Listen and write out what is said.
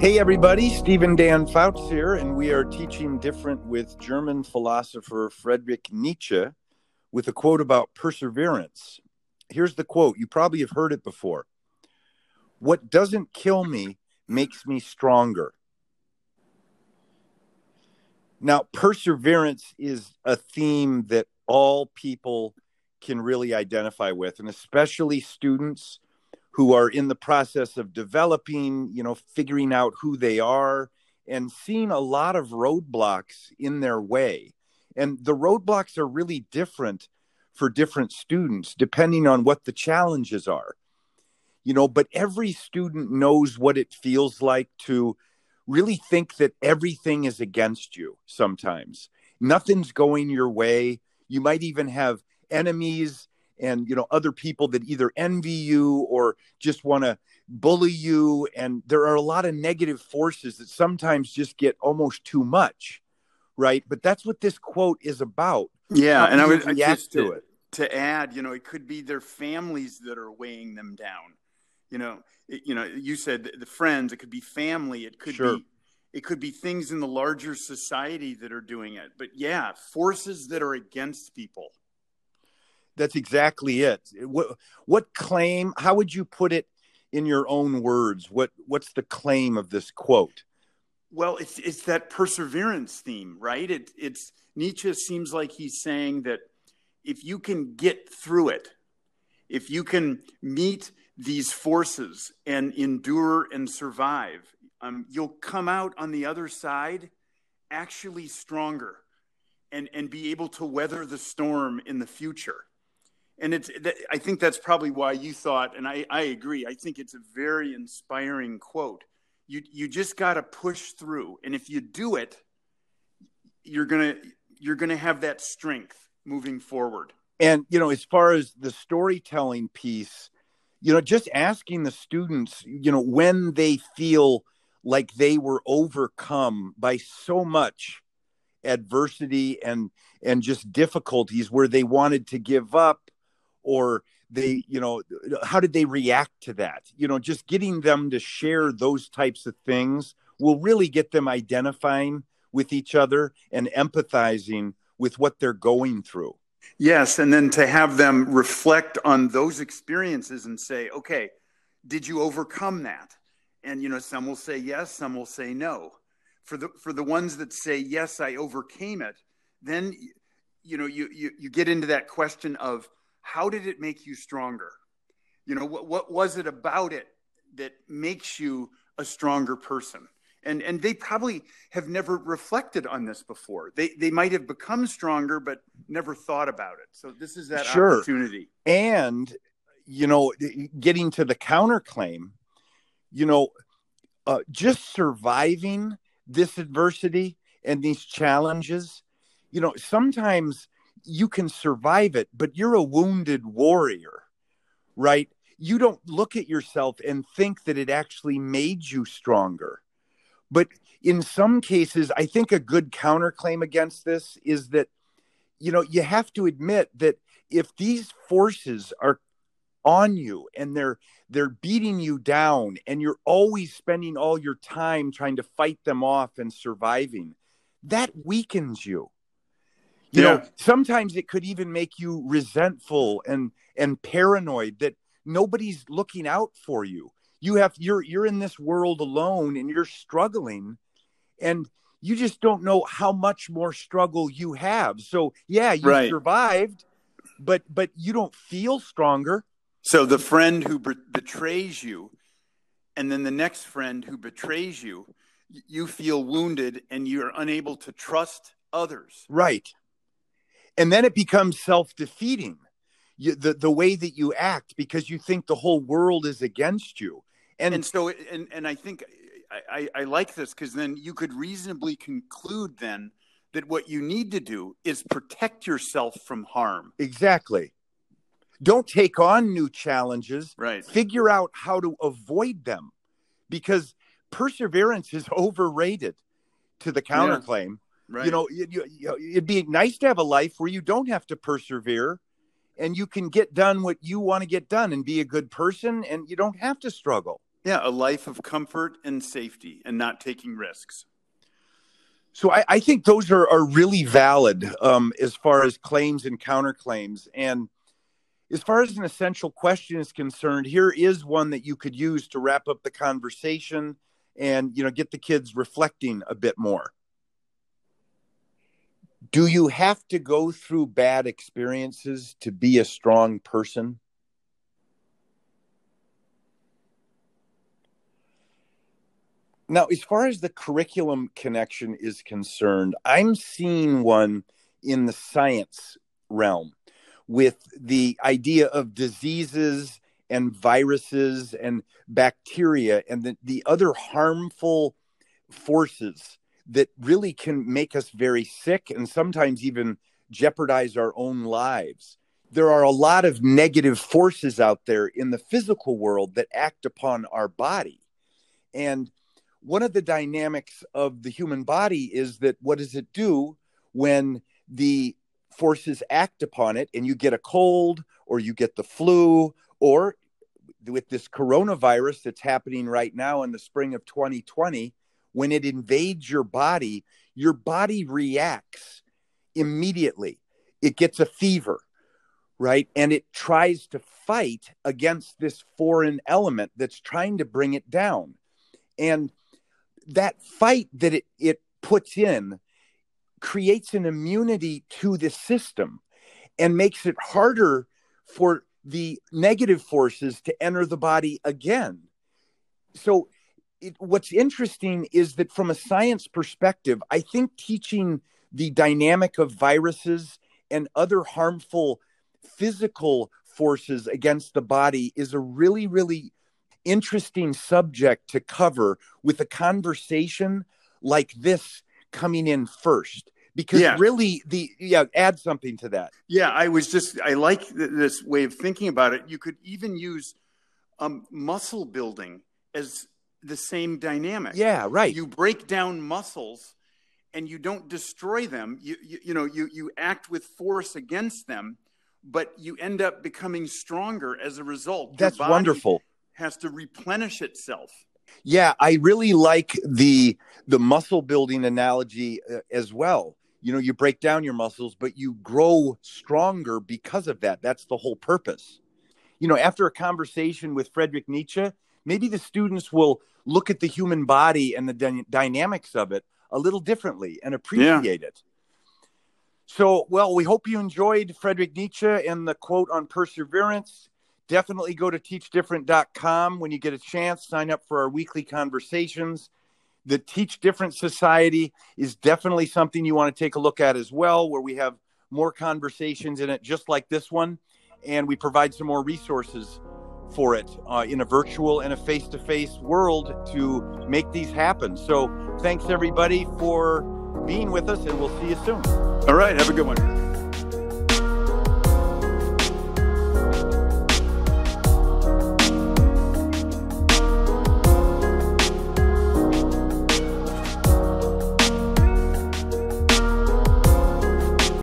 Hey, everybody, Steve and Dan Fouts here, and we are teaching different with German philosopher Friedrich Nietzsche with a quote about perseverance. Here's the quote you probably have heard it before What doesn't kill me makes me stronger. Now, perseverance is a theme that all people can really identify with, and especially students who are in the process of developing, you know, figuring out who they are and seeing a lot of roadblocks in their way. And the roadblocks are really different for different students depending on what the challenges are. You know, but every student knows what it feels like to really think that everything is against you sometimes. Nothing's going your way. You might even have enemies and you know other people that either envy you or just want to bully you. And there are a lot of negative forces that sometimes just get almost too much right? But that's what this quote is about. Yeah and i would react to it? to add you know it could be their families that are weighing them down. You know it, you know you said the friends it could be family it could sure. be it could be things in the larger society that are doing it. But yeah forces that are against people that's exactly it. What what claim? How would you put it in your own words? What what's the claim of this quote? Well, it's it's that perseverance theme, right? It, it's Nietzsche seems like he's saying that if you can get through it, if you can meet these forces and endure and survive, um, you'll come out on the other side actually stronger and, and be able to weather the storm in the future and it's i think that's probably why you thought and i, I agree i think it's a very inspiring quote. You, you just got to push through and if you do it you're gonna you're gonna have that strength moving forward. And you know as far as the storytelling piece you know just asking the students you know when they feel like they were overcome by so much adversity and and just difficulties where they wanted to give up or they you know how did they react to that? You know just getting them to share those types of things will really get them identifying with each other and empathizing with what they're going through. Yes and then to have them reflect on those experiences and say okay did you overcome that? And you know some will say yes some will say no. For the for the ones that say yes i overcame it then you know you you, you get into that question of how did it make you stronger? You know, what, what was it about it that makes you a stronger person? And, and they probably have never reflected on this before. They, they might have become stronger, but never thought about it. So this is that sure. opportunity. And, you know, getting to the counterclaim, you know, uh, just surviving this adversity and these challenges, you know, sometimes you can survive it, but you're a wounded warrior, right? You don't look at yourself and think that it actually made you stronger. But in some cases, I think a good counterclaim against this is that, you know, you have to admit that if these forces are on you and they're they're beating you down and you're always spending all your time trying to fight them off and surviving that weakens you you yeah. know sometimes it could even make you resentful and and paranoid that nobody's looking out for you. You have you're you're in this world alone and you're struggling and you just don't know how much more struggle you have. So yeah you right. survived but but you don't feel stronger. So the friend who be- betrays you and then the next friend who betrays you you feel wounded and you're unable to trust others. Right and then it becomes self-defeating. The, the way that you act because you think the whole world is against you. And, and so and, and i think i, I like this because then you could reasonably conclude then that what you need to do is protect yourself from harm. Exactly. Don't take on new challenges. Right. Figure out how to avoid them because perseverance is overrated to the counterclaim. yeah. Right. You know, you, you, it'd be nice to have a life where you don't have to persevere and you can get done what you want to get done and be a good person and you don't have to struggle. Yeah, a life of comfort and safety and not taking risks. So I, I think those are, are really valid um, as far as claims and counterclaims. And as far as an essential question is concerned, here is one that you could use to wrap up the conversation and you know get the kids reflecting a bit more. Do you have to go through bad experiences to be a strong person? Now, as far as the curriculum connection is concerned, I'm seeing one in the science realm with the idea of diseases and viruses and bacteria and the, the other harmful forces that really can make us very sick and sometimes even jeopardize our own lives. There are a lot of negative forces out there in the physical world that act upon our body. And one of the dynamics of the human body is that what does it do when the forces act upon it and you get a cold or you get the flu or with this coronavirus that's happening right now in the spring of 2020 when it invades your body your body reacts immediately. It gets a fever right? And it tries to fight against this foreign element that's trying to bring it down. And that fight that it, it puts in creates an immunity to the system and makes it harder for the negative forces to enter the body again. So, it, what's interesting is that from a science perspective, I think teaching the dynamic of viruses and other harmful physical forces against the body is a really, really interesting subject to cover with a conversation like this coming in first. Because yeah. really the yeah add something to that. Yeah i was just i like th- this way of thinking about it. You could even use um, muscle building as the same dynamic yeah right you break down muscles and you don't destroy them you, you, you know you, you act with force against them but you end up becoming stronger as a result that's wonderful has to replenish itself. Yeah, I really like the the muscle building analogy uh, as well. You know, you break down your muscles, but you grow stronger because of that. That's the whole purpose. You know, after a conversation with Friedrich Nietzsche, maybe the students will look at the human body and the dy- dynamics of it a little differently and appreciate yeah. it. So, well, we hope you enjoyed Friedrich Nietzsche and the quote on perseverance definitely go to teachdifferent.com when you get a chance. Sign up for our weekly conversations. The Teach Different Society is definitely something you want to take a look at as well, where we have more conversations in it, just like this one. And we provide some more resources for it uh, in a virtual and a face to face world to make these happen. So, thanks everybody for being with us, and we'll see you soon. All right. Have a good one.